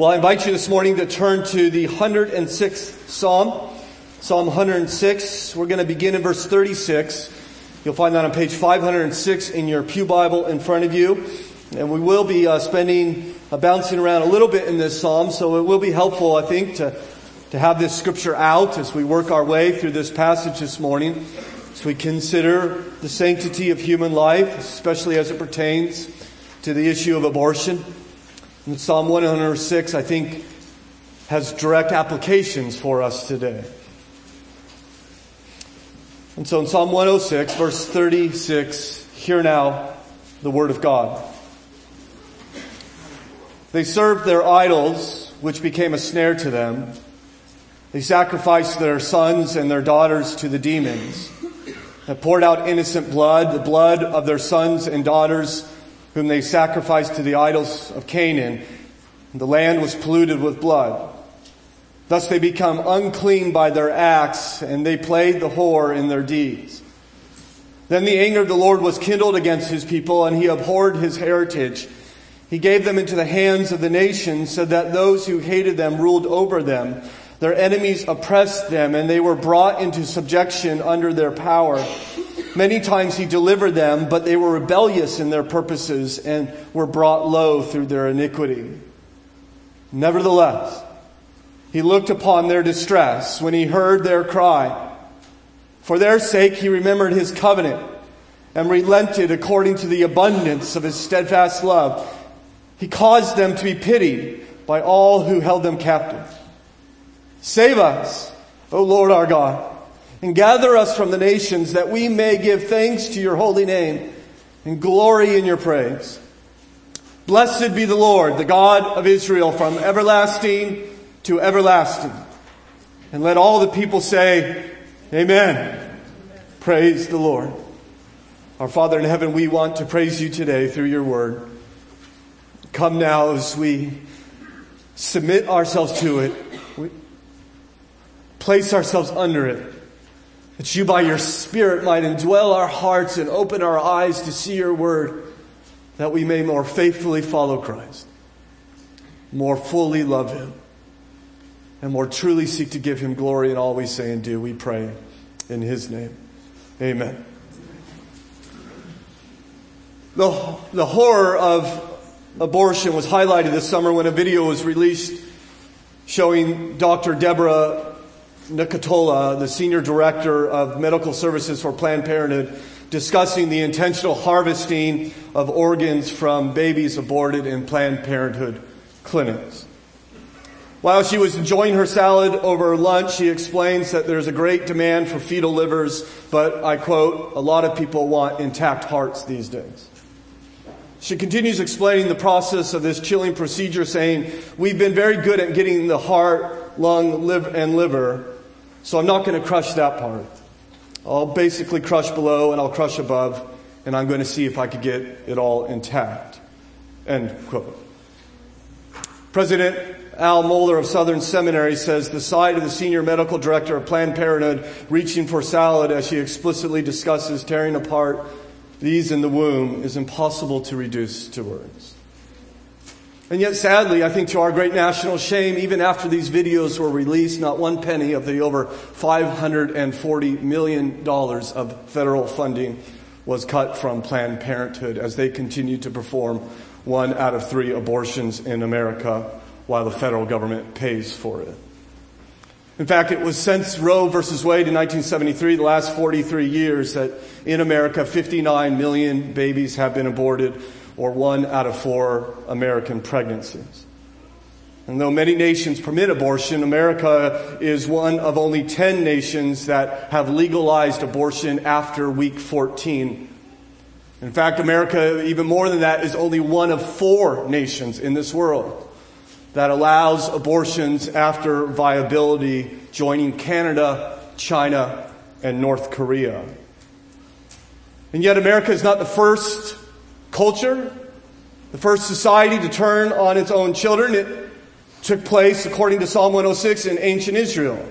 Well, I invite you this morning to turn to the 106th Psalm, Psalm 106. We're going to begin in verse 36. You'll find that on page 506 in your Pew Bible in front of you. And we will be uh, spending, uh, bouncing around a little bit in this psalm, so it will be helpful, I think, to, to have this scripture out as we work our way through this passage this morning. As we consider the sanctity of human life, especially as it pertains to the issue of abortion. And Psalm 106, I think, has direct applications for us today. And so in Psalm 106, verse 36, hear now the word of God. They served their idols, which became a snare to them. They sacrificed their sons and their daughters to the demons. They poured out innocent blood, the blood of their sons and daughters whom they sacrificed to the idols of Canaan. The land was polluted with blood. Thus they become unclean by their acts, and they played the whore in their deeds. Then the anger of the Lord was kindled against his people, and he abhorred his heritage. He gave them into the hands of the nations, so that those who hated them ruled over them. Their enemies oppressed them, and they were brought into subjection under their power. Many times he delivered them, but they were rebellious in their purposes and were brought low through their iniquity. Nevertheless, he looked upon their distress when he heard their cry. For their sake, he remembered his covenant and relented according to the abundance of his steadfast love. He caused them to be pitied by all who held them captive. Save us, O Lord our God and gather us from the nations that we may give thanks to your holy name and glory in your praise. Blessed be the Lord, the God of Israel, from everlasting to everlasting. And let all the people say, Amen. Praise the Lord. Our Father in heaven, we want to praise you today through your word. Come now as we submit ourselves to it, we place ourselves under it that you by your Spirit might indwell our hearts and open our eyes to see your word, that we may more faithfully follow Christ, more fully love him, and more truly seek to give him glory in all we say and do. We pray in his name. Amen. The, the horror of abortion was highlighted this summer when a video was released showing Dr. Deborah Nucatola, the Senior Director of Medical Services for Planned Parenthood, discussing the intentional harvesting of organs from babies aborted in Planned Parenthood clinics. While she was enjoying her salad over lunch, she explains that there's a great demand for fetal livers, but I quote, a lot of people want intact hearts these days. She continues explaining the process of this chilling procedure, saying, We've been very good at getting the heart, lung, liver, and liver, so I'm not going to crush that part. I'll basically crush below and I'll crush above, and I'm going to see if I could get it all intact. End quote. President Al Mohler of Southern Seminary says the sight of the senior medical director of Planned Parenthood reaching for salad as she explicitly discusses tearing apart these in the womb is impossible to reduce to words. And yet, sadly, I think to our great national shame, even after these videos were released, not one penny of the over $540 million of federal funding was cut from Planned Parenthood as they continue to perform one out of three abortions in America while the federal government pays for it. In fact, it was since Roe versus Wade in 1973, the last 43 years, that in America, 59 million babies have been aborted or one out of four American pregnancies. And though many nations permit abortion, America is one of only 10 nations that have legalized abortion after week 14. In fact, America, even more than that, is only one of four nations in this world that allows abortions after viability, joining Canada, China, and North Korea. And yet, America is not the first culture, the first society to turn on its own children. It took place, according to Psalm 106, in ancient Israel.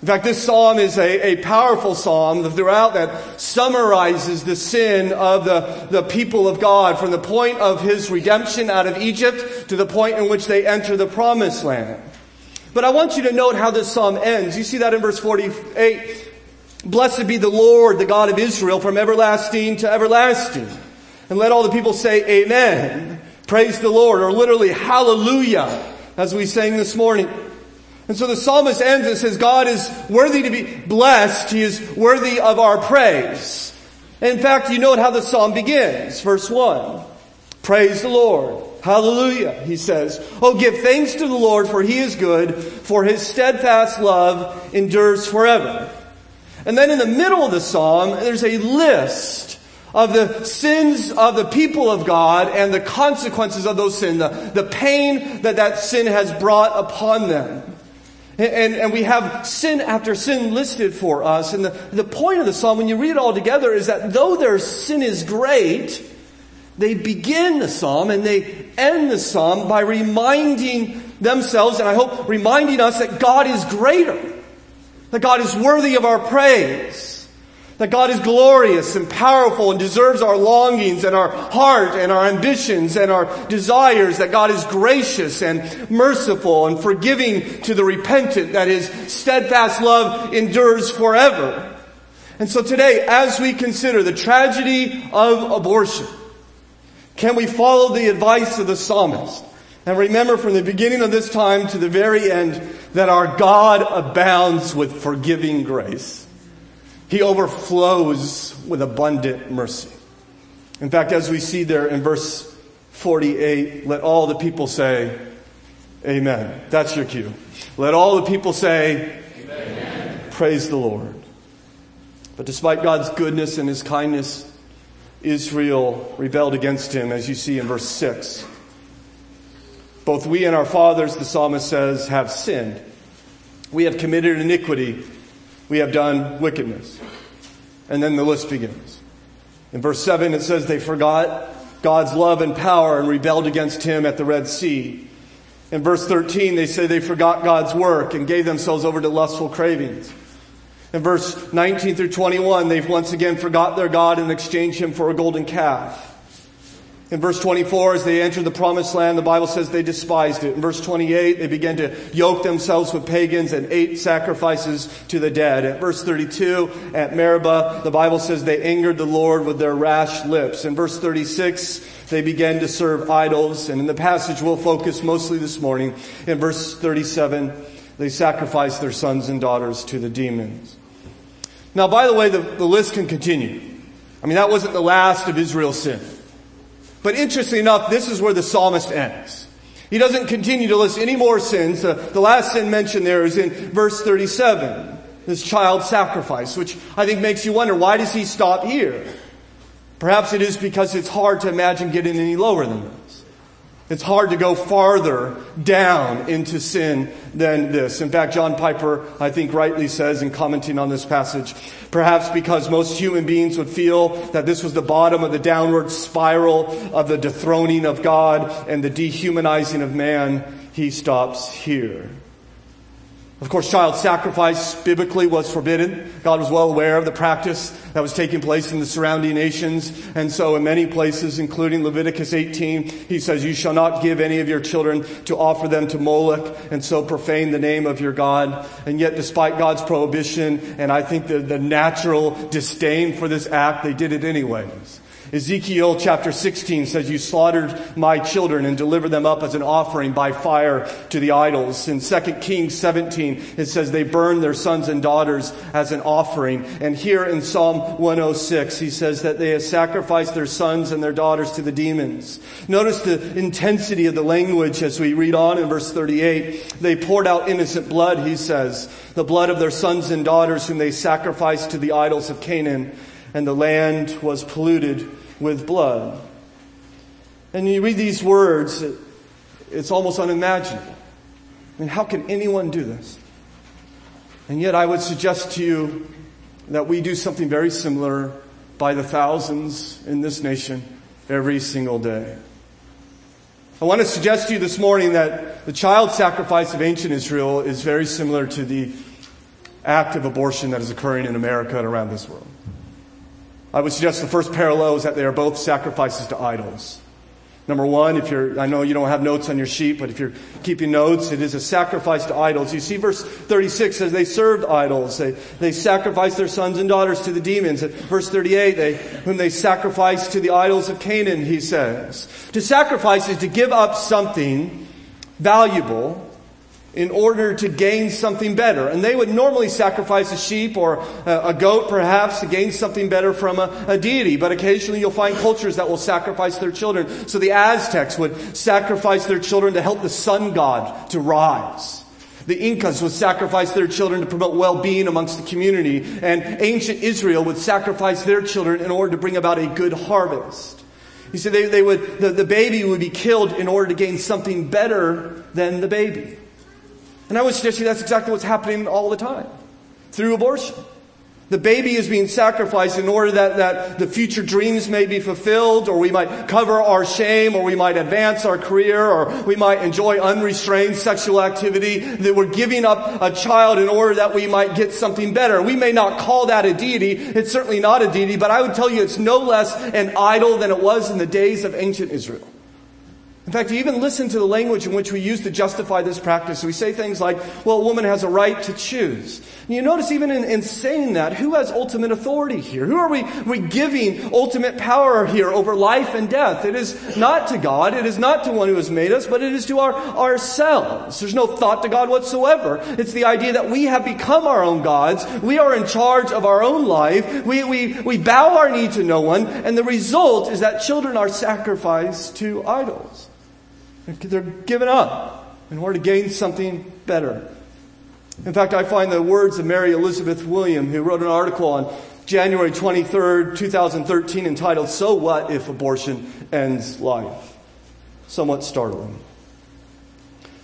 In fact, this psalm is a, a powerful psalm throughout that summarizes the sin of the, the people of God from the point of his redemption out of Egypt to the point in which they enter the promised land. But I want you to note how this psalm ends. You see that in verse 48. Blessed be the Lord, the God of Israel, from everlasting to everlasting. And let all the people say, Amen. Praise the Lord, or literally, Hallelujah, as we sang this morning. And so the psalmist ends and says, God is worthy to be blessed. He is worthy of our praise. In fact, you note how the psalm begins. Verse 1. Praise the Lord. Hallelujah, he says. Oh, give thanks to the Lord for he is good, for his steadfast love endures forever. And then in the middle of the psalm, there's a list of the sins of the people of God and the consequences of those sins, the, the pain that that sin has brought upon them. And, and we have sin after sin listed for us. And the, the point of the psalm, when you read it all together, is that though their sin is great, they begin the psalm and they end the psalm by reminding themselves, and I hope reminding us that God is greater, that God is worthy of our praise. That God is glorious and powerful and deserves our longings and our heart and our ambitions and our desires. That God is gracious and merciful and forgiving to the repentant. That His steadfast love endures forever. And so today, as we consider the tragedy of abortion, can we follow the advice of the psalmist? And remember from the beginning of this time to the very end that our God abounds with forgiving grace. He overflows with abundant mercy. In fact, as we see there in verse 48, let all the people say, Amen. That's your cue. Let all the people say, Amen. Praise the Lord. But despite God's goodness and his kindness, Israel rebelled against him, as you see in verse 6. Both we and our fathers, the psalmist says, have sinned. We have committed iniquity we have done wickedness. And then the list begins. In verse 7, it says they forgot God's love and power and rebelled against him at the Red Sea. In verse 13, they say they forgot God's work and gave themselves over to lustful cravings. In verse 19 through 21, they've once again forgot their God and exchanged him for a golden calf. In verse 24, as they entered the promised land, the Bible says they despised it. In verse 28, they began to yoke themselves with pagans and ate sacrifices to the dead. At verse 32, at Meribah, the Bible says they angered the Lord with their rash lips. In verse 36, they began to serve idols. And in the passage we'll focus mostly this morning, in verse 37, they sacrificed their sons and daughters to the demons. Now, by the way, the, the list can continue. I mean, that wasn't the last of Israel's sin. But interestingly enough, this is where the psalmist ends. He doesn't continue to list any more sins. The, the last sin mentioned there is in verse 37, this child sacrifice, which I think makes you wonder, why does he stop here? Perhaps it is because it's hard to imagine getting any lower than this. It's hard to go farther down into sin than this. In fact, John Piper, I think rightly says in commenting on this passage, perhaps because most human beings would feel that this was the bottom of the downward spiral of the dethroning of God and the dehumanizing of man, he stops here. Of course, child sacrifice biblically was forbidden. God was well aware of the practice that was taking place in the surrounding nations. And so in many places, including Leviticus 18, he says, you shall not give any of your children to offer them to Moloch and so profane the name of your God. And yet, despite God's prohibition and I think the, the natural disdain for this act, they did it anyways. Ezekiel chapter 16 says, You slaughtered my children and delivered them up as an offering by fire to the idols. In 2 Kings 17, it says, They burned their sons and daughters as an offering. And here in Psalm 106, he says that they have sacrificed their sons and their daughters to the demons. Notice the intensity of the language as we read on in verse 38. They poured out innocent blood, he says, the blood of their sons and daughters whom they sacrificed to the idols of Canaan and the land was polluted with blood. And you read these words, it's almost unimaginable. I mean, how can anyone do this? And yet, I would suggest to you that we do something very similar by the thousands in this nation every single day. I want to suggest to you this morning that the child sacrifice of ancient Israel is very similar to the act of abortion that is occurring in America and around this world. I would suggest the first parallel is that they are both sacrifices to idols. Number one, if you're, I know you don't have notes on your sheet, but if you're keeping notes, it is a sacrifice to idols. You see, verse 36 says they served idols. They, they sacrificed their sons and daughters to the demons. At verse 38, they, whom they sacrificed to the idols of Canaan, he says. To sacrifice is to give up something valuable in order to gain something better. And they would normally sacrifice a sheep or a goat, perhaps, to gain something better from a, a, deity. But occasionally you'll find cultures that will sacrifice their children. So the Aztecs would sacrifice their children to help the sun god to rise. The Incas would sacrifice their children to promote well-being amongst the community. And ancient Israel would sacrifice their children in order to bring about a good harvest. You see, they, they would, the, the baby would be killed in order to gain something better than the baby. And I would suggest to you that's exactly what's happening all the time through abortion. The baby is being sacrificed in order that, that the future dreams may be fulfilled, or we might cover our shame, or we might advance our career, or we might enjoy unrestrained sexual activity. That we're giving up a child in order that we might get something better. We may not call that a deity. It's certainly not a deity, but I would tell you it's no less an idol than it was in the days of ancient Israel. In fact, you even listen to the language in which we use to justify this practice. We say things like, well, a woman has a right to choose. And you notice even in, in saying that, who has ultimate authority here? Who are we, we giving ultimate power here over life and death? It is not to God. It is not to one who has made us, but it is to our, ourselves. There's no thought to God whatsoever. It's the idea that we have become our own gods. We are in charge of our own life. We, we, we bow our knee to no one. And the result is that children are sacrificed to idols. They're giving up in order to gain something better. In fact, I find the words of Mary Elizabeth William, who wrote an article on January 23rd, 2013, entitled, So What If Abortion Ends Life? Somewhat startling.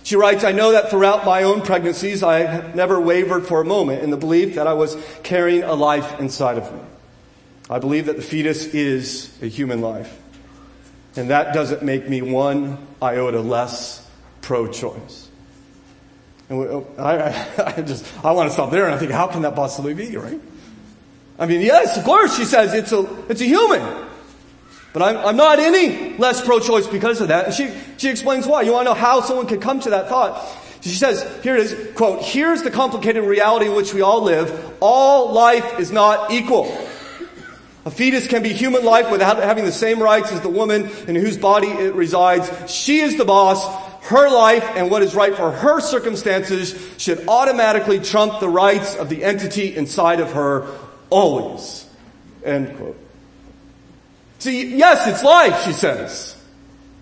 She writes, I know that throughout my own pregnancies, I never wavered for a moment in the belief that I was carrying a life inside of me. I believe that the fetus is a human life. And that doesn't make me one iota less pro choice. And we, I, I, just, I want to stop there and I think, how can that possibly be, right? I mean, yes, of course, she says it's a, it's a human. But I'm, I'm not any less pro choice because of that. And she, she explains why. You want to know how someone could come to that thought? She says, here it is, quote, here's the complicated reality in which we all live. All life is not equal. A fetus can be human life without having the same rights as the woman in whose body it resides. She is the boss. Her life and what is right for her circumstances should automatically trump the rights of the entity inside of her always. End quote. See, yes, it's life, she says,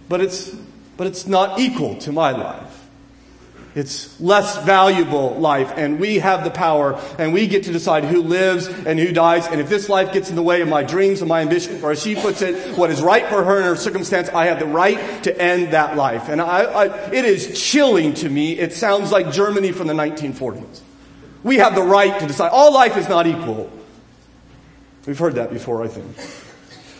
but it's, but it's not equal to my life. It's less valuable life, and we have the power, and we get to decide who lives and who dies. And if this life gets in the way of my dreams and my ambition, or as she puts it, what is right for her in her circumstance, I have the right to end that life. And I, I, it is chilling to me. It sounds like Germany from the 1940s. We have the right to decide. All life is not equal. We've heard that before, I think.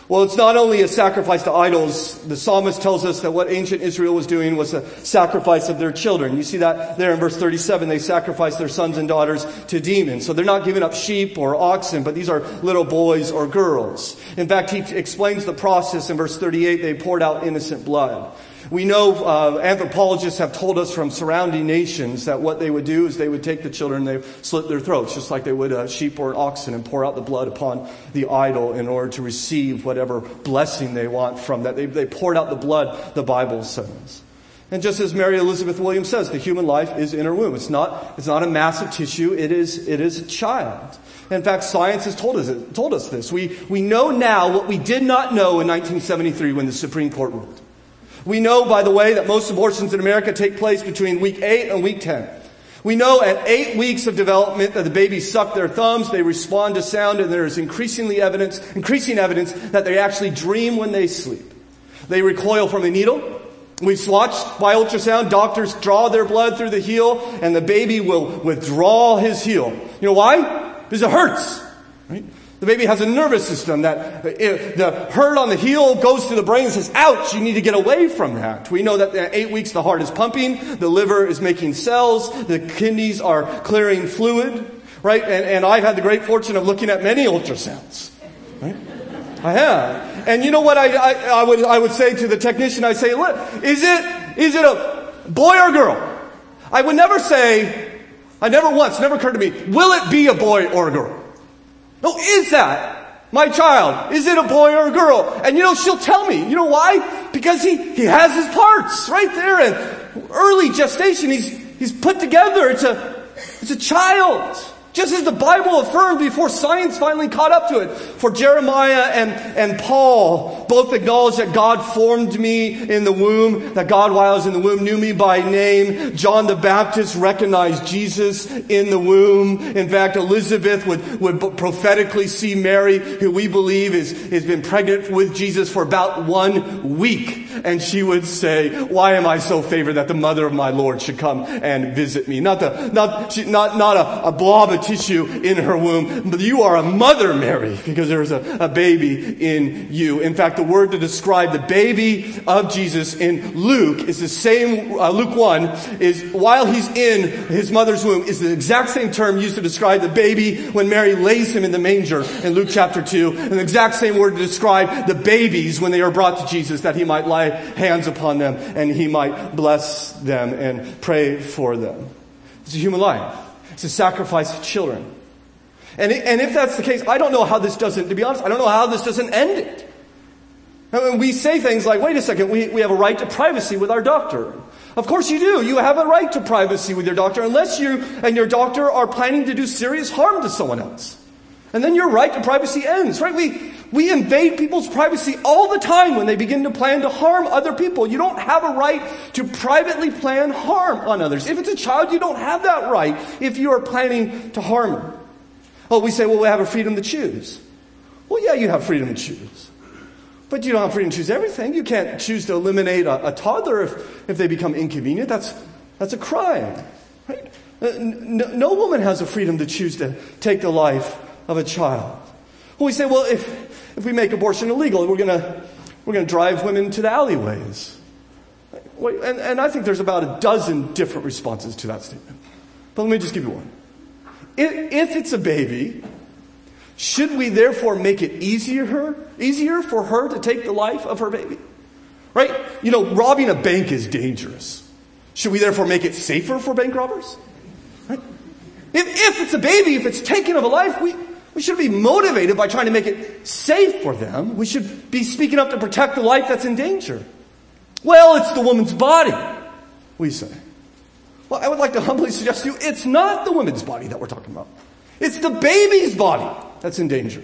Well, it's not only a sacrifice to idols. The psalmist tells us that what ancient Israel was doing was a sacrifice of their children. You see that there in verse 37. They sacrificed their sons and daughters to demons. So they're not giving up sheep or oxen, but these are little boys or girls. In fact, he explains the process in verse 38. They poured out innocent blood. We know uh, anthropologists have told us from surrounding nations that what they would do is they would take the children, they slit their throats, just like they would a sheep or an oxen, and pour out the blood upon the idol in order to receive whatever blessing they want from that. They, they poured out the blood, the Bible says. And just as Mary Elizabeth Williams says, the human life is in her womb. It's not, it's not a massive tissue, it is, it is a child. In fact, science has told us, told us this. We, we know now what we did not know in 1973 when the Supreme Court ruled. We know, by the way, that most abortions in America take place between week 8 and week 10. We know at eight weeks of development that the babies suck their thumbs, they respond to sound, and there is increasingly evidence, increasing evidence that they actually dream when they sleep. They recoil from a needle. We've watched by ultrasound, doctors draw their blood through the heel, and the baby will withdraw his heel. You know why? Because it hurts. Right? The baby has a nervous system that eh, the hurt on the heel goes to the brain and says, ouch, you need to get away from that. We know that at eight weeks the heart is pumping, the liver is making cells, the kidneys are clearing fluid. right? And, and I've had the great fortune of looking at many ultrasounds, right? I have. And you know what I, I, I would, I would say to the technician? I say, look, is it, is it a boy or girl? I would never say, I never once, never occurred to me, will it be a boy or a girl? No, is that my child? Is it a boy or a girl? And you know, she'll tell me. You know why? Because he, he has his parts right there. And early gestation, he's, he's put together. It's a, it's a child. Just as the Bible affirmed before science finally caught up to it. For Jeremiah and, and Paul both acknowledged that God formed me in the womb, that God, while I was in the womb, knew me by name. John the Baptist recognized Jesus in the womb. In fact, Elizabeth would, would prophetically see Mary, who we believe is, has been pregnant with Jesus for about one week. And she would say, why am I so favored that the mother of my Lord should come and visit me? Not the, not, she, not, not a, a blob of tissue in her womb. But you are a mother, Mary, because there's a, a baby in you. In fact, the word to describe the baby of Jesus in Luke is the same, uh, Luke 1 is while he's in his mother's womb is the exact same term used to describe the baby when Mary lays him in the manger in Luke chapter 2. And the exact same word to describe the babies when they are brought to Jesus that he might lay hands upon them and he might bless them and pray for them. It's a human life It's a sacrifice of children. And, and if that's the case, I don't know how this doesn't, to be honest, I don't know how this doesn't end it. Mean, we say things like, wait a second, we, we have a right to privacy with our doctor. Of course you do. You have a right to privacy with your doctor unless you and your doctor are planning to do serious harm to someone else. And then your right to privacy ends, right? We, we invade people's privacy all the time when they begin to plan to harm other people. You don't have a right to privately plan harm on others. If it's a child, you don't have that right if you are planning to harm them. Oh, we say, well, we have a freedom to choose. Well, yeah, you have freedom to choose. But you don't have freedom to choose everything. You can't choose to eliminate a, a toddler if, if they become inconvenient. That's, that's a crime. Right? Uh, no, no woman has a freedom to choose to take the life of a child. Well, we say, well, if, if we make abortion illegal, we're going we're to drive women to the alleyways. And, and I think there's about a dozen different responses to that statement. But let me just give you one. If, if it's a baby, should we therefore make it easier, easier for her to take the life of her baby? Right? You know, robbing a bank is dangerous. Should we therefore make it safer for bank robbers? Right? If, if it's a baby, if it's taken of a life, we, we should be motivated by trying to make it safe for them. We should be speaking up to protect the life that's in danger. Well, it's the woman's body, we say. Well, I would like to humbly suggest to you it's not the woman's body that we're talking about. It's the baby's body that's in danger.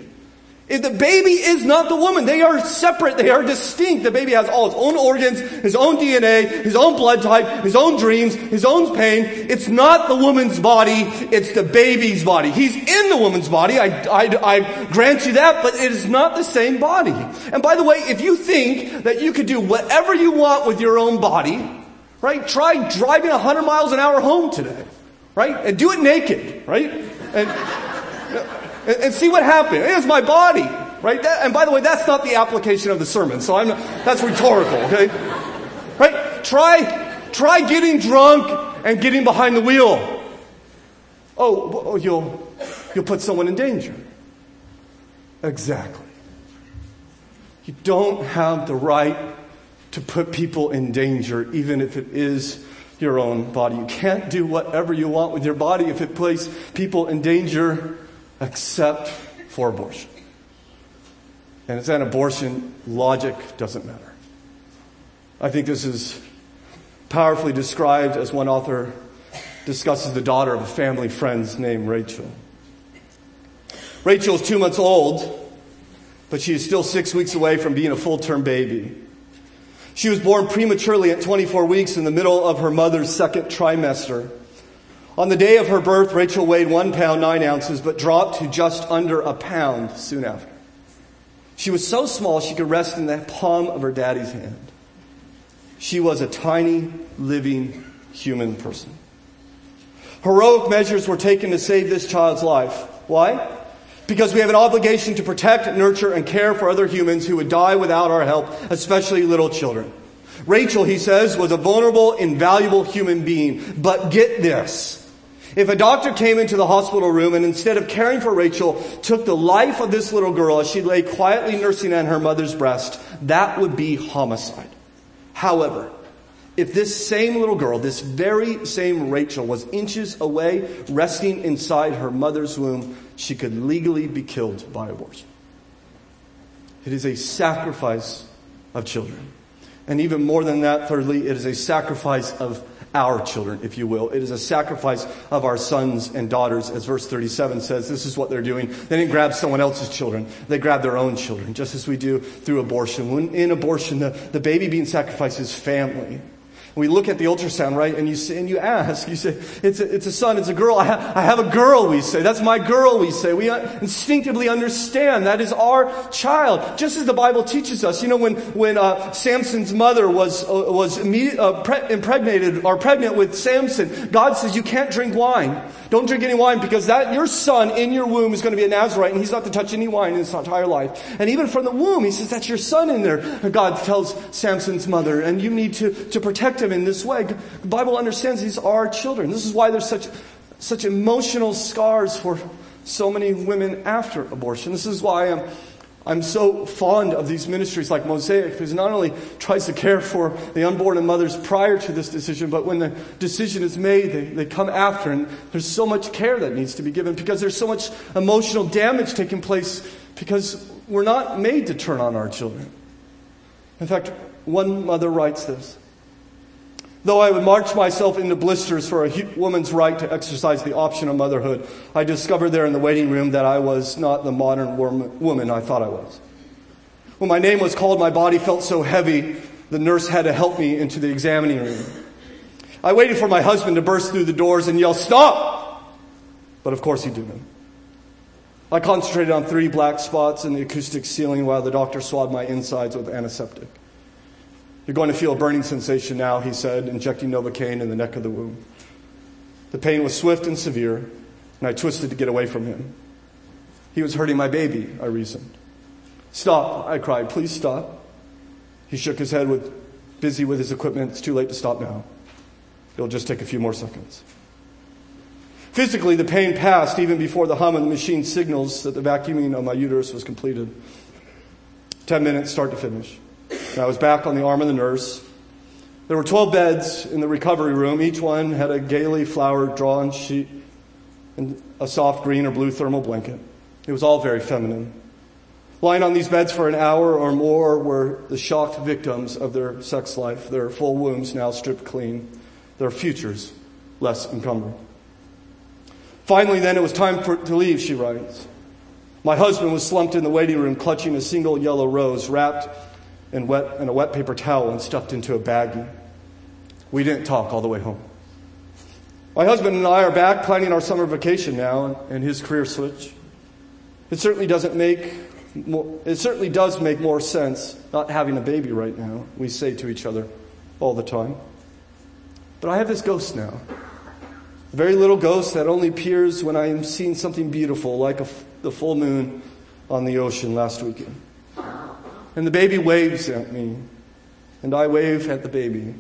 If the baby is not the woman, they are separate, they are distinct. The baby has all his own organs, his own DNA, his own blood type, his own dreams, his own pain. It's not the woman's body, it's the baby's body. He's in the woman's body, I, I, I grant you that, but it is not the same body. And by the way, if you think that you could do whatever you want with your own body, right, try driving 100 miles an hour home today, right? And do it naked, right? And, and, and see what happens. It's my body, right? That, and by the way, that's not the application of the sermon, so I'm not, that's rhetorical, okay? Right? Try, try getting drunk and getting behind the wheel. Oh, oh you'll, you'll put someone in danger. Exactly. You don't have the right to put people in danger, even if it is your own body. You can't do whatever you want with your body if it places people in danger except for abortion. And it's an abortion, logic doesn't matter. I think this is powerfully described as one author discusses the daughter of a family friend's named Rachel. Rachel is two months old, but she is still six weeks away from being a full term baby. She was born prematurely at 24 weeks in the middle of her mother's second trimester. On the day of her birth, Rachel weighed one pound nine ounces, but dropped to just under a pound soon after. She was so small she could rest in the palm of her daddy's hand. She was a tiny, living human person. Heroic measures were taken to save this child's life. Why? Because we have an obligation to protect, nurture, and care for other humans who would die without our help, especially little children. Rachel, he says, was a vulnerable, invaluable human being. But get this. If a doctor came into the hospital room and instead of caring for Rachel, took the life of this little girl as she lay quietly nursing on her mother's breast, that would be homicide. However, if this same little girl, this very same Rachel, was inches away, resting inside her mother's womb, she could legally be killed by abortion. It is a sacrifice of children. And even more than that, thirdly, it is a sacrifice of our children, if you will. It is a sacrifice of our sons and daughters, as verse 37 says. This is what they're doing. They didn't grab someone else's children. They grabbed their own children, just as we do through abortion. When in abortion, the, the baby being sacrificed is family. We look at the ultrasound, right? And you say, and you ask, you say, it's a, it's a son, it's a girl. I, ha- I have a girl, we say. That's my girl, we say. We instinctively understand that is our child. Just as the Bible teaches us. You know, when, when, uh, Samson's mother was, uh, was uh, pre- impregnated or pregnant with Samson, God says, you can't drink wine. Don't drink any wine because that, your son in your womb is going to be a Nazarite and he's not to touch any wine in his entire life. And even from the womb, he says, that's your son in there. God tells Samson's mother, and you need to, to protect him in this way. The Bible understands these are children. This is why there's such, such emotional scars for so many women after abortion. This is why I'm, I'm so fond of these ministries like Mosaic because not only tries to care for the unborn and mothers prior to this decision, but when the decision is made, they, they come after. And there's so much care that needs to be given because there's so much emotional damage taking place because we're not made to turn on our children. In fact, one mother writes this Though I would march myself into blisters for a woman's right to exercise the option of motherhood, I discovered there in the waiting room that I was not the modern woman I thought I was. When my name was called, my body felt so heavy, the nurse had to help me into the examining room. I waited for my husband to burst through the doors and yell, Stop! But of course he didn't. I concentrated on three black spots in the acoustic ceiling while the doctor swabbed my insides with antiseptic. You're going to feel a burning sensation now, he said, injecting Novocaine in the neck of the wound. The pain was swift and severe, and I twisted to get away from him. He was hurting my baby, I reasoned. Stop, I cried. Please stop. He shook his head with busy with his equipment. It's too late to stop now. It'll just take a few more seconds. Physically, the pain passed even before the hum of the machine signals that the vacuuming of my uterus was completed. Ten minutes, start to finish. I was back on the arm of the nurse. There were 12 beds in the recovery room. Each one had a gaily flowered drawn sheet and a soft green or blue thermal blanket. It was all very feminine. Lying on these beds for an hour or more were the shocked victims of their sex life, their full wombs now stripped clean, their futures less encumbered. Finally, then, it was time for, to leave, she writes. My husband was slumped in the waiting room, clutching a single yellow rose wrapped in, wet, in a wet paper towel and stuffed into a baggie. We didn't talk all the way home. My husband and I are back planning our summer vacation now and his career switch. It certainly doesn't make more, it certainly does make more sense not having a baby right now, we say to each other all the time. But I have this ghost now. A very little ghost that only appears when I am seeing something beautiful, like the full moon on the ocean last weekend. And the baby waves at me, and I wave at the baby.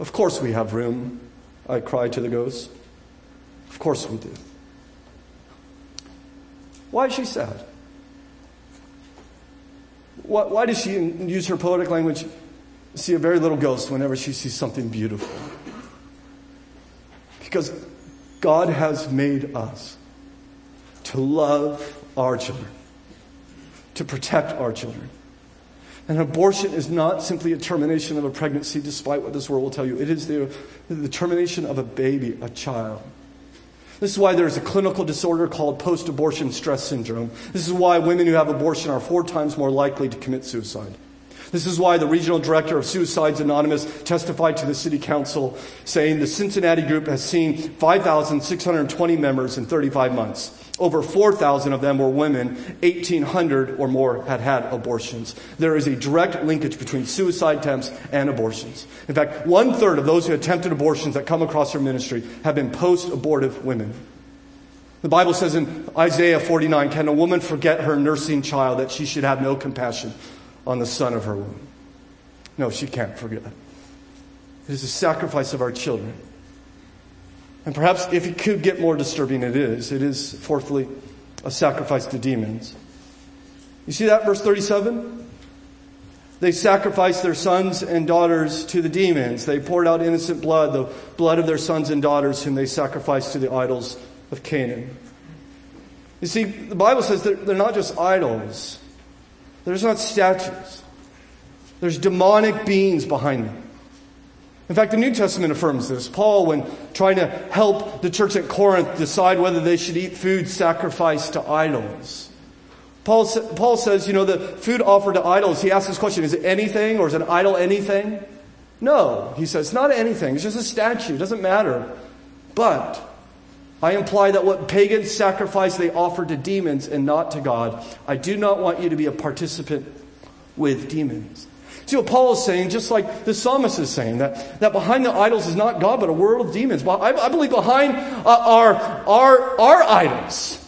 Of course we have room, I cry to the ghost. Of course we do. Why is she sad? Why, why does she use her poetic language, see a very little ghost whenever she sees something beautiful? Because God has made us to love our children, to protect our children. And abortion is not simply a termination of a pregnancy, despite what this world will tell you. It is the, the termination of a baby, a child. This is why there is a clinical disorder called post abortion stress syndrome. This is why women who have abortion are four times more likely to commit suicide. This is why the regional director of Suicides Anonymous testified to the city council saying the Cincinnati group has seen 5,620 members in 35 months. Over 4,000 of them were women. 1,800 or more had had abortions. There is a direct linkage between suicide attempts and abortions. In fact, one third of those who attempted abortions that come across our ministry have been post abortive women. The Bible says in Isaiah 49 Can a woman forget her nursing child that she should have no compassion on the son of her womb? No, she can't forget. It is a sacrifice of our children. And perhaps if it could get more disturbing, it is. It is, fourthly, a sacrifice to demons. You see that, verse 37? They sacrificed their sons and daughters to the demons. They poured out innocent blood, the blood of their sons and daughters, whom they sacrificed to the idols of Canaan. You see, the Bible says that they're not just idols, there's not statues, there's demonic beings behind them. In fact, the New Testament affirms this. Paul, when trying to help the church at Corinth decide whether they should eat food sacrificed to idols, Paul, Paul says, you know, the food offered to idols, he asks this question is it anything or is an idol anything? No, he says, not anything. It's just a statue. It doesn't matter. But I imply that what pagans sacrifice they offer to demons and not to God. I do not want you to be a participant with demons. See what Paul is saying, just like the psalmist is saying, that, that behind the idols is not God, but a world of demons. I, I believe behind uh, our, our, our idols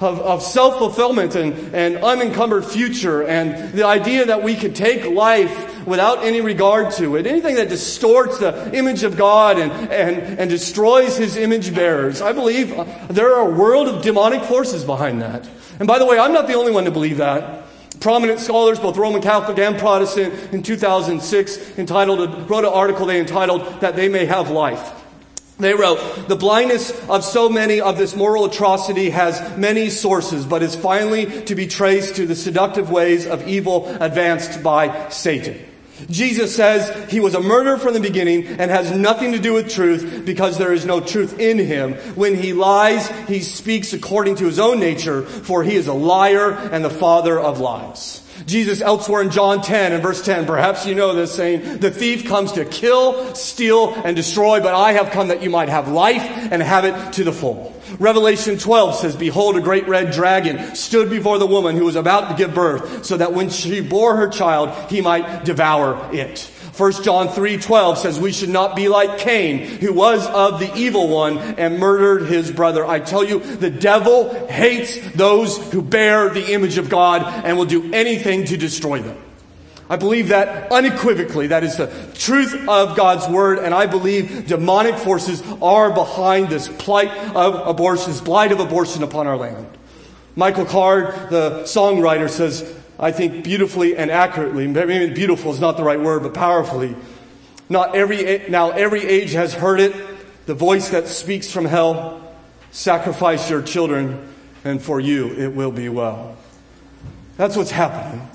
of, of self fulfillment and, and unencumbered future, and the idea that we could take life without any regard to it, anything that distorts the image of God and, and, and destroys his image bearers. I believe there are a world of demonic forces behind that. And by the way, I'm not the only one to believe that. Prominent scholars, both Roman Catholic and Protestant, in 2006 entitled, wrote an article they entitled That They May Have Life. They wrote, the blindness of so many of this moral atrocity has many sources, but is finally to be traced to the seductive ways of evil advanced by Satan. Jesus says he was a murderer from the beginning and has nothing to do with truth because there is no truth in him. When he lies, he speaks according to his own nature, for he is a liar and the father of lies. Jesus elsewhere in John 10 and verse 10, perhaps you know this saying, the thief comes to kill, steal, and destroy, but I have come that you might have life and have it to the full. Revelation 12 says, Behold, a great red dragon stood before the woman who was about to give birth, so that when she bore her child, he might devour it. 1 John 3:12 says we should not be like Cain, who was of the evil one and murdered his brother. I tell you, the devil hates those who bear the image of God and will do anything to destroy them. I believe that unequivocally. That is the truth of God's word. And I believe demonic forces are behind this plight of abortion, this blight of abortion upon our land. Michael Card, the songwriter, says, I think beautifully and accurately, maybe beautiful is not the right word, but powerfully. Not every, now every age has heard it. The voice that speaks from hell, sacrifice your children and for you it will be well. That's what's happening.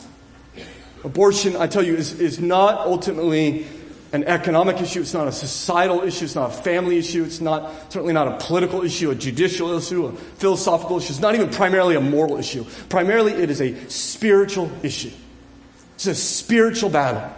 Abortion, I tell you, is, is not ultimately an economic issue. It's not a societal issue. It's not a family issue. It's not, certainly not a political issue, a judicial issue, a philosophical issue. It's not even primarily a moral issue. Primarily, it is a spiritual issue. It's a spiritual battle.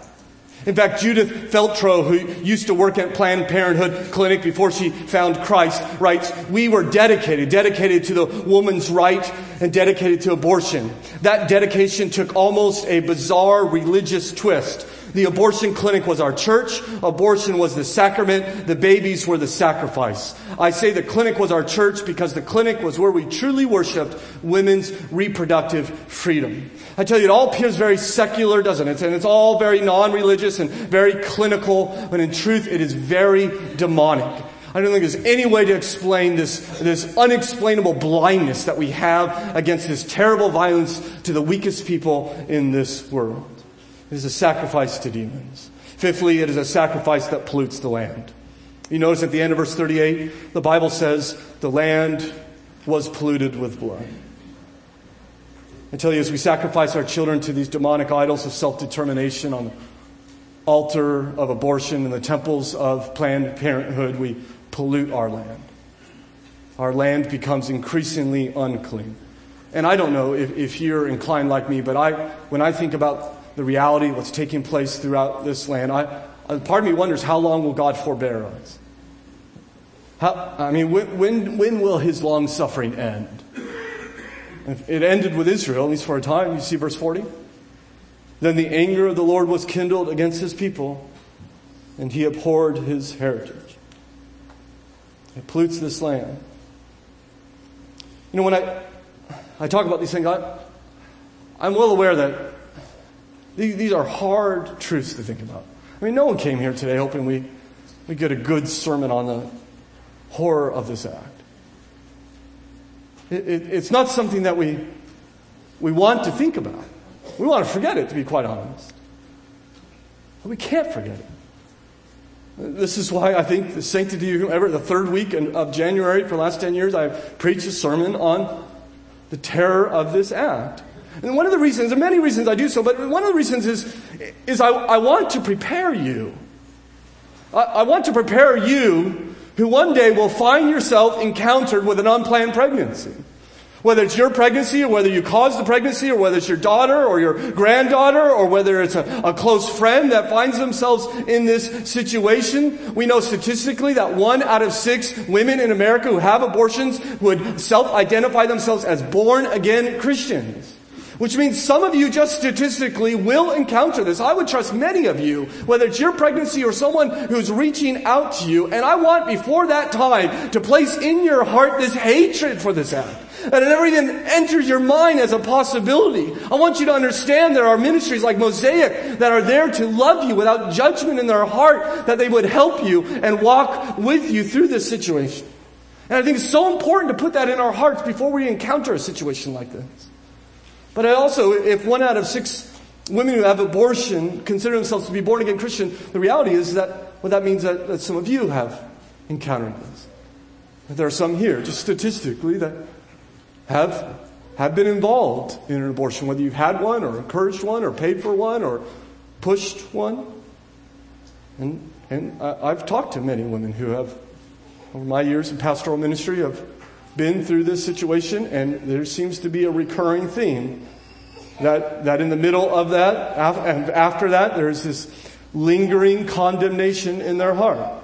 In fact, Judith Fetrow, who used to work at Planned Parenthood Clinic before she found Christ, writes, We were dedicated, dedicated to the woman's right and dedicated to abortion. That dedication took almost a bizarre religious twist. The abortion clinic was our church. Abortion was the sacrament. The babies were the sacrifice. I say the clinic was our church because the clinic was where we truly worshiped women's reproductive freedom. I tell you, it all appears very secular, doesn't it? And it's all very non-religious and very clinical, but in truth, it is very demonic. I don't think there's any way to explain this, this unexplainable blindness that we have against this terrible violence to the weakest people in this world. It is a sacrifice to demons. Fifthly, it is a sacrifice that pollutes the land. You notice at the end of verse 38, the Bible says the land was polluted with blood. I tell you, as we sacrifice our children to these demonic idols of self determination on the altar of abortion in the temples of Planned Parenthood, we pollute our land. Our land becomes increasingly unclean. And I don't know if, if you're inclined like me, but I, when I think about the reality of what's taking place throughout this land. I, uh, part of me wonders how long will God forbear us? How, I mean, when, when, when will his long suffering end? It ended with Israel, at least for a time. You see verse 40? Then the anger of the Lord was kindled against his people, and he abhorred his heritage. It pollutes this land. You know, when I, I talk about these things, I, I'm well aware that these are hard truths to think about. I mean, no one came here today hoping we, we get a good sermon on the horror of this act. It, it, it's not something that we, we want to think about. We want to forget it, to be quite honest. But we can't forget it. This is why I think the sanctity of whoever, the third week of January for the last 10 years, I've preached a sermon on the terror of this act. And one of the reasons, there are many reasons I do so, but one of the reasons is, is I, I want to prepare you. I, I want to prepare you who one day will find yourself encountered with an unplanned pregnancy. Whether it's your pregnancy or whether you caused the pregnancy or whether it's your daughter or your granddaughter or whether it's a, a, close friend that finds themselves in this situation. We know statistically that one out of six women in America who have abortions would self-identify themselves as born again Christians. Which means some of you just statistically will encounter this. I would trust many of you, whether it's your pregnancy or someone who's reaching out to you. And I want before that time to place in your heart this hatred for this act. And it never even enters your mind as a possibility. I want you to understand there are ministries like Mosaic that are there to love you without judgment in their heart, that they would help you and walk with you through this situation. And I think it's so important to put that in our hearts before we encounter a situation like this. But I also, if one out of six women who have abortion consider themselves to be born again Christian, the reality is that well, that means that, that some of you have encountered this. That there are some here, just statistically, that have have been involved in an abortion, whether you've had one or encouraged one or paid for one or pushed one. And, and I, I've talked to many women who have, over my years in pastoral ministry, have been through this situation, and there seems to be a recurring theme that, that in the middle of that, and after that, there's this lingering condemnation in their heart.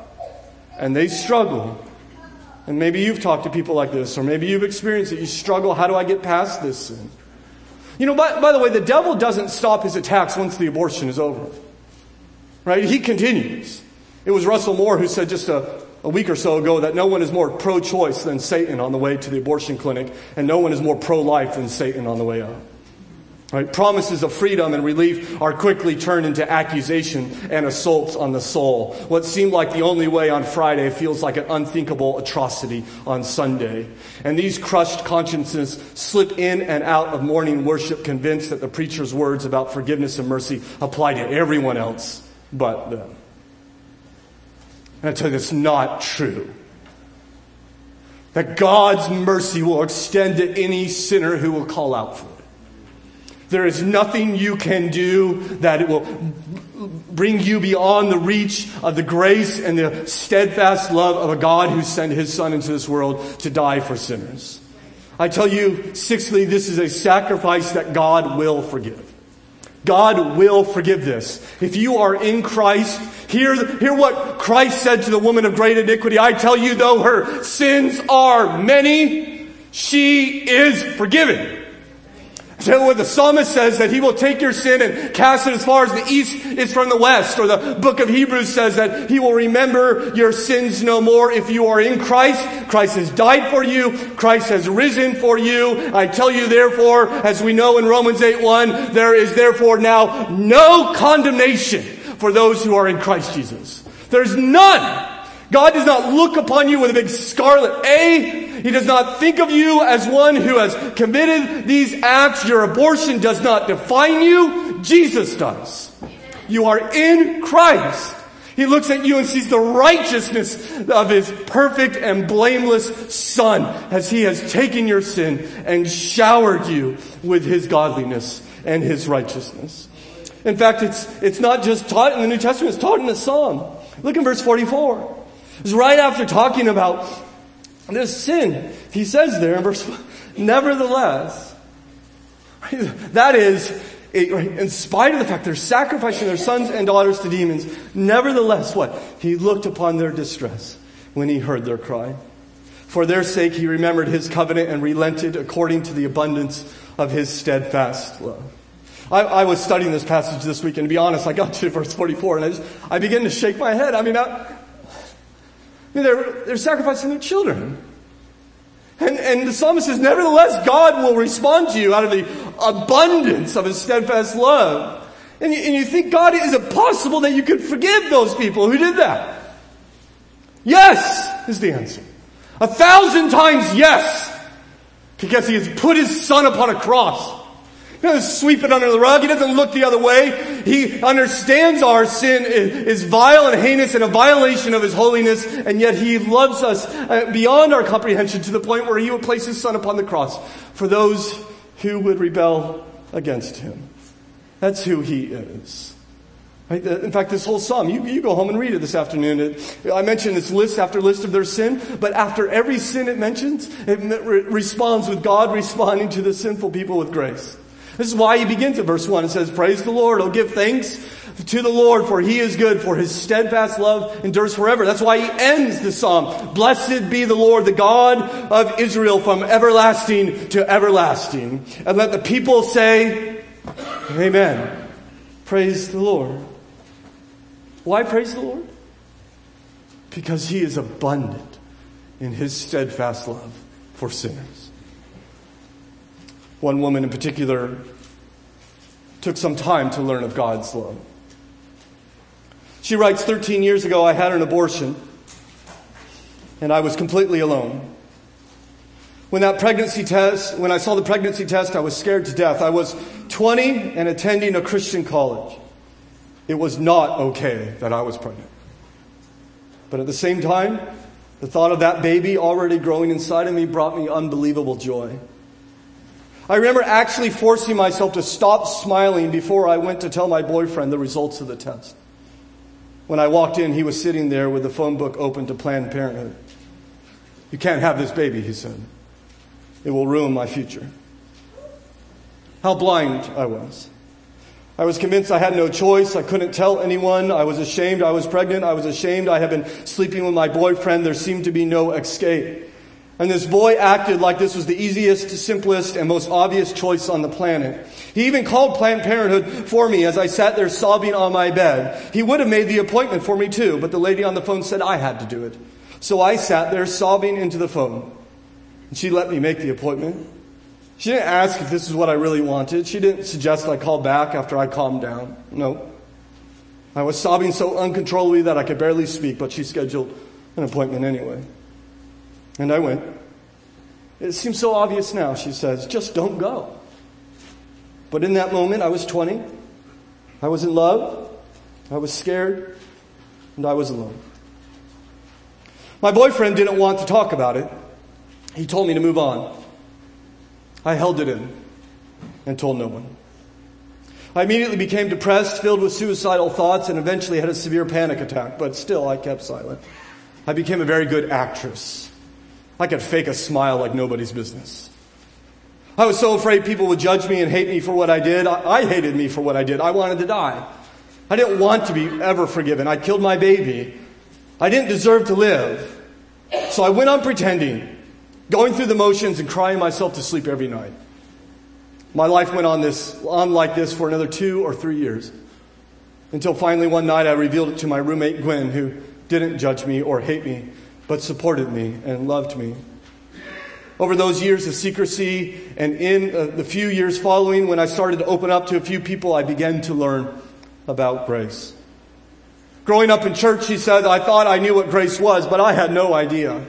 And they struggle. And maybe you've talked to people like this, or maybe you've experienced it. You struggle. How do I get past this sin? You know, by, by the way, the devil doesn't stop his attacks once the abortion is over. Right? He continues. It was Russell Moore who said just a, a week or so ago that no one is more pro choice than Satan on the way to the abortion clinic, and no one is more pro life than Satan on the way out. Right? Promises of freedom and relief are quickly turned into accusation and assaults on the soul. What seemed like the only way on Friday feels like an unthinkable atrocity on Sunday. And these crushed consciences slip in and out of morning worship convinced that the preacher's words about forgiveness and mercy apply to everyone else but them. And I tell you, that's not true. That God's mercy will extend to any sinner who will call out for it. There is nothing you can do that will bring you beyond the reach of the grace and the steadfast love of a God who sent his son into this world to die for sinners. I tell you, sixthly, this is a sacrifice that God will forgive. God will forgive this. If you are in Christ, hear, hear what Christ said to the woman of great iniquity. I tell you, though her sins are many, she is forgiven. So what the psalmist says that he will take your sin and cast it as far as the east is from the west. Or the book of Hebrews says that he will remember your sins no more if you are in Christ. Christ has died for you. Christ has risen for you. I tell you therefore, as we know in Romans 8 1, there is therefore now no condemnation for those who are in Christ Jesus. There's none. God does not look upon you with a big scarlet A. He does not think of you as one who has committed these acts. Your abortion does not define you. Jesus does. You are in Christ. He looks at you and sees the righteousness of his perfect and blameless son as he has taken your sin and showered you with his godliness and his righteousness. In fact, it's, it's not just taught in the New Testament, it's taught in the Psalm. Look in verse 44. It's right after talking about this sin. He says there in verse, nevertheless, that is, in spite of the fact they're sacrificing their sons and daughters to demons, nevertheless, what? He looked upon their distress when he heard their cry. For their sake, he remembered his covenant and relented according to the abundance of his steadfast love. I, I, was studying this passage this week, and to be honest, I got to verse 44, and I just, I began to shake my head. I mean, mean, they're, they're sacrificing their children. And, and the psalmist says, nevertheless, God will respond to you out of the abundance of his steadfast love. And you, and you think, God, is it possible that you could forgive those people who did that? Yes, is the answer. A thousand times yes! Because he has put his son upon a cross. He doesn't sweep it under the rug. He doesn't look the other way. He understands our sin is vile and heinous and a violation of his holiness, and yet he loves us uh, beyond our comprehension to the point where he would place his son upon the cross for those who would rebel against him. That's who he is. Right? In fact, this whole psalm, you, you go home and read it this afternoon. It, I mentioned this list after list of their sin, but after every sin it mentions, it re- responds with God responding to the sinful people with grace. This is why he begins at verse 1 and says, Praise the Lord, oh give thanks to the Lord, for he is good, for his steadfast love endures forever. That's why he ends the psalm. Blessed be the Lord, the God of Israel, from everlasting to everlasting. And let the people say, Amen. Praise the Lord. Why praise the Lord? Because he is abundant in his steadfast love for sinners. One woman in particular took some time to learn of God's love. She writes 13 years ago, I had an abortion and I was completely alone. When that pregnancy test, when I saw the pregnancy test, I was scared to death. I was 20 and attending a Christian college. It was not okay that I was pregnant. But at the same time, the thought of that baby already growing inside of me brought me unbelievable joy. I remember actually forcing myself to stop smiling before I went to tell my boyfriend the results of the test. When I walked in, he was sitting there with the phone book open to Planned Parenthood. You can't have this baby, he said. It will ruin my future. How blind I was. I was convinced I had no choice. I couldn't tell anyone. I was ashamed I was pregnant. I was ashamed I had been sleeping with my boyfriend. There seemed to be no escape. And this boy acted like this was the easiest, simplest, and most obvious choice on the planet. He even called Planned Parenthood for me as I sat there sobbing on my bed. He would have made the appointment for me too, but the lady on the phone said I had to do it. So I sat there sobbing into the phone. And she let me make the appointment. She didn't ask if this is what I really wanted. She didn't suggest I call back after I calmed down. No. I was sobbing so uncontrollably that I could barely speak, but she scheduled an appointment anyway. And I went. It seems so obvious now, she says, just don't go. But in that moment, I was 20. I was in love. I was scared. And I was alone. My boyfriend didn't want to talk about it. He told me to move on. I held it in and told no one. I immediately became depressed, filled with suicidal thoughts, and eventually had a severe panic attack, but still I kept silent. I became a very good actress. I could fake a smile like nobody's business. I was so afraid people would judge me and hate me for what I did. I, hated me for what I did. I wanted to die. I didn't want to be ever forgiven. I killed my baby. I didn't deserve to live. So I went on pretending going through the motions and crying myself to sleep every night. My life went on this on like this for another two or three years. Until finally one night I revealed it to my roommate Gwen, who didn't judge me or hate me, but supported me and loved me. Over those years of secrecy and in uh, the few years following, when I started to open up to a few people, I began to learn about grace. Growing up in church, she said, I thought I knew what grace was, but I had no idea.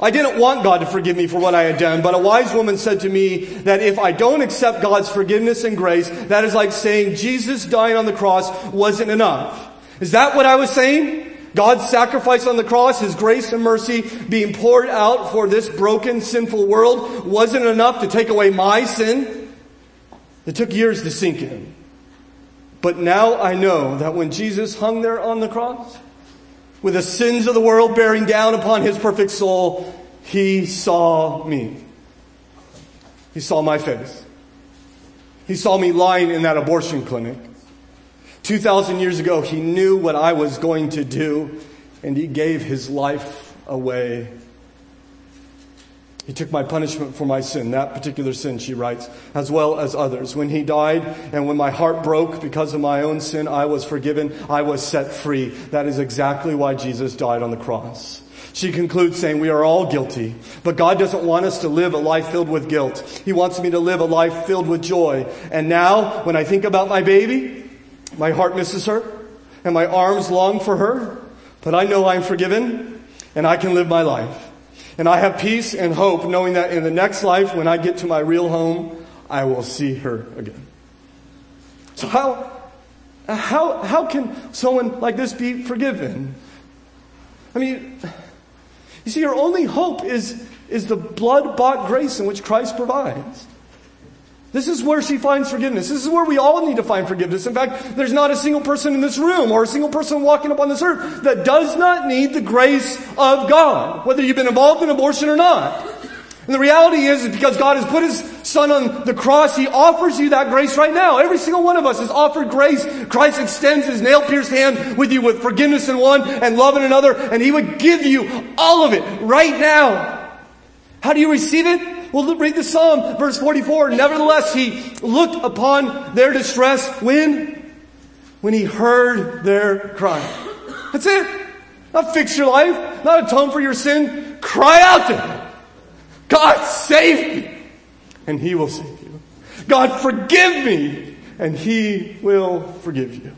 I didn't want God to forgive me for what I had done, but a wise woman said to me that if I don't accept God's forgiveness and grace, that is like saying Jesus dying on the cross wasn't enough. Is that what I was saying? God's sacrifice on the cross, His grace and mercy being poured out for this broken, sinful world wasn't enough to take away my sin. It took years to sink in. But now I know that when Jesus hung there on the cross, with the sins of the world bearing down upon his perfect soul, he saw me. He saw my face. He saw me lying in that abortion clinic. 2,000 years ago, he knew what I was going to do, and he gave his life away he took my punishment for my sin, that particular sin, she writes, as well as others. When he died and when my heart broke because of my own sin, I was forgiven. I was set free. That is exactly why Jesus died on the cross. She concludes saying, we are all guilty, but God doesn't want us to live a life filled with guilt. He wants me to live a life filled with joy. And now, when I think about my baby, my heart misses her and my arms long for her, but I know I'm forgiven and I can live my life. And I have peace and hope knowing that in the next life, when I get to my real home, I will see her again. So how, how, how can someone like this be forgiven? I mean, you see, your only hope is, is the blood bought grace in which Christ provides. This is where she finds forgiveness. This is where we all need to find forgiveness. In fact, there's not a single person in this room or a single person walking upon this earth that does not need the grace of God, whether you've been involved in abortion or not. And the reality is, is because God has put His Son on the cross, He offers you that grace right now. Every single one of us is offered grace. Christ extends His nail-pierced hand with you with forgiveness in one and love in another, and He would give you all of it right now. How do you receive it? Well, read the Psalm, verse 44. Nevertheless, he looked upon their distress when? When he heard their cry. That's it. Not fix your life, not atone for your sin. Cry out to him. God, save me. And he will save you. God, forgive me. And he will forgive you.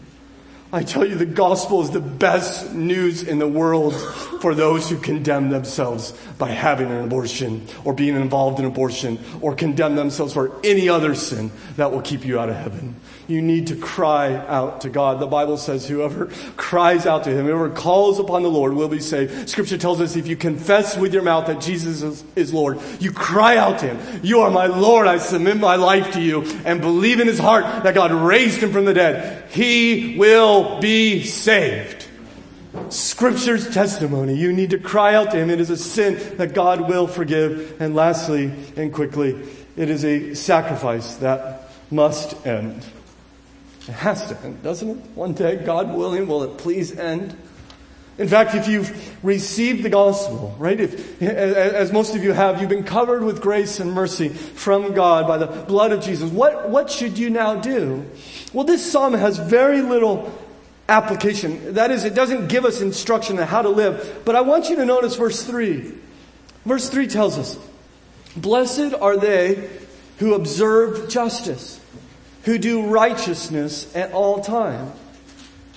I tell you, the gospel is the best news in the world for those who condemn themselves by having an abortion or being involved in abortion or condemn themselves for any other sin that will keep you out of heaven. You need to cry out to God. The Bible says whoever cries out to Him, whoever calls upon the Lord will be saved. Scripture tells us if you confess with your mouth that Jesus is, is Lord, you cry out to Him. You are my Lord. I submit my life to you and believe in His heart that God raised Him from the dead. He will be saved. Scripture's testimony. You need to cry out to Him. It is a sin that God will forgive. And lastly and quickly, it is a sacrifice that must end. It has to end, doesn't it? One day, God willing, will it please end? In fact, if you've received the gospel, right, if, as most of you have, you've been covered with grace and mercy from God by the blood of Jesus, what, what should you now do? Well, this psalm has very little application. That is, it doesn't give us instruction on how to live. But I want you to notice verse 3. Verse 3 tells us, Blessed are they who observe justice who do righteousness at all time.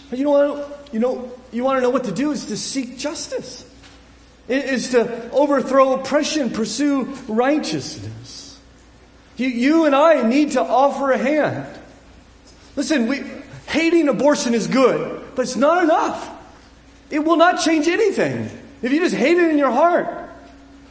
But you know what? you know you want to know what to do is to seek justice. It is to overthrow oppression, pursue righteousness. You, you and I need to offer a hand. Listen, we, hating abortion is good, but it's not enough. It will not change anything if you just hate it in your heart.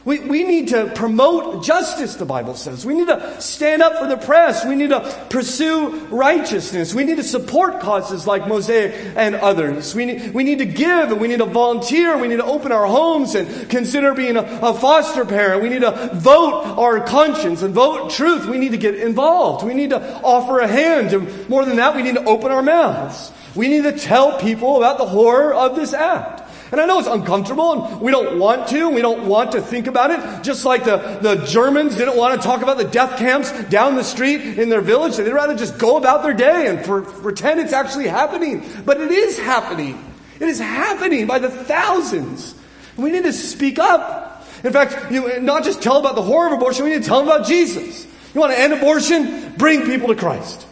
We, we need to promote justice, the Bible says. We need to stand up for the press. We need to pursue righteousness. We need to support causes like Mosaic and others. We need, we need to give and we need to volunteer. We need to open our homes and consider being a, a foster parent. We need to vote our conscience and vote truth. We need to get involved. We need to offer a hand. And more than that, we need to open our mouths. We need to tell people about the horror of this act. And I know it's uncomfortable and we don't want to, we don't want to think about it. Just like the, the Germans didn't want to talk about the death camps down the street in their village. They'd rather just go about their day and for, pretend it's actually happening. But it is happening. It is happening by the thousands. We need to speak up. In fact, you not just tell about the horror of abortion, we need to tell them about Jesus. You want to end abortion? Bring people to Christ.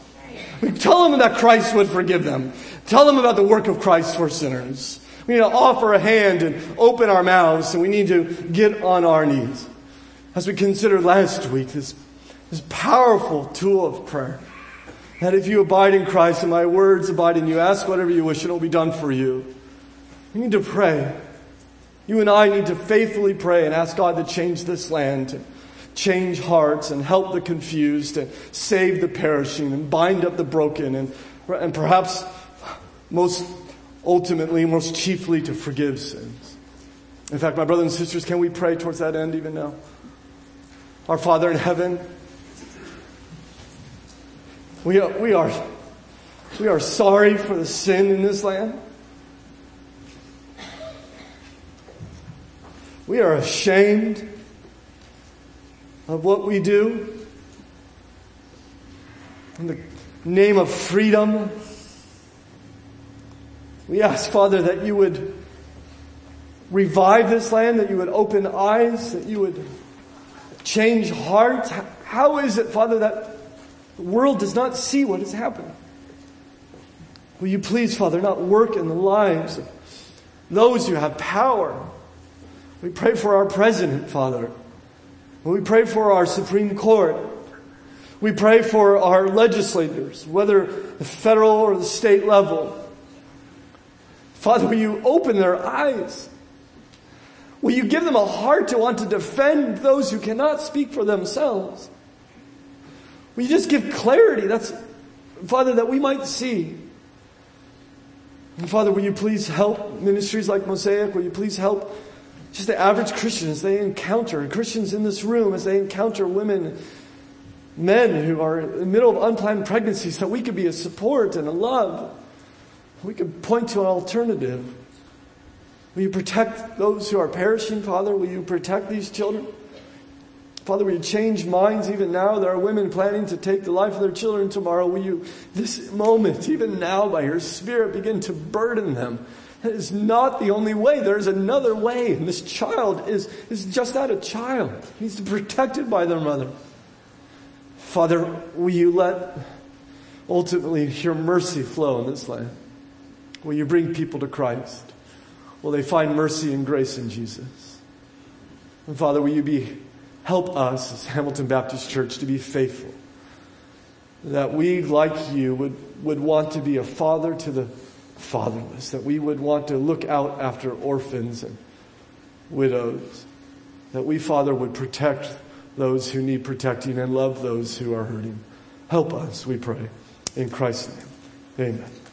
Tell them that Christ would forgive them. Tell them about the work of Christ for sinners. We need to offer a hand and open our mouths, and we need to get on our knees. As we considered last week, this, this powerful tool of prayer. That if you abide in Christ and my words abide in you, ask whatever you wish and it will be done for you. We need to pray. You and I need to faithfully pray and ask God to change this land, to change hearts and help the confused and save the perishing and bind up the broken and, and perhaps most ultimately, most chiefly, to forgive sins. In fact, my brothers and sisters, can we pray towards that end even now? Our Father in heaven, we are, we are, we are sorry for the sin in this land. We are ashamed of what we do in the name of freedom we ask, Father, that you would revive this land, that you would open eyes, that you would change hearts. How is it, Father, that the world does not see what is happening? Will you please, Father, not work in the lives of those who have power? We pray for our president, Father. We pray for our Supreme Court. We pray for our legislators, whether the federal or the state level. Father, will you open their eyes? Will you give them a heart to want to defend those who cannot speak for themselves? Will you just give clarity? That's, Father, that we might see. And Father, will you please help ministries like Mosaic? Will you please help just the average Christian as they encounter, Christians in this room, as they encounter women, men who are in the middle of unplanned pregnancies, that we could be a support and a love. We could point to an alternative. Will you protect those who are perishing, Father? Will you protect these children? Father, will you change minds even now? There are women planning to take the life of their children tomorrow. Will you, this moment, even now, by your Spirit, begin to burden them? That is not the only way. There's another way. And this child is, is just that a child. He's protected by their mother. Father, will you let ultimately your mercy flow in this land? Will you bring people to Christ? Will they find mercy and grace in Jesus? And Father, will you be Help us as Hamilton Baptist Church to be faithful. That we, like you, would, would want to be a father to the fatherless. That we would want to look out after orphans and widows. That we, Father, would protect those who need protecting and love those who are hurting. Help us, we pray. In Christ's name, amen.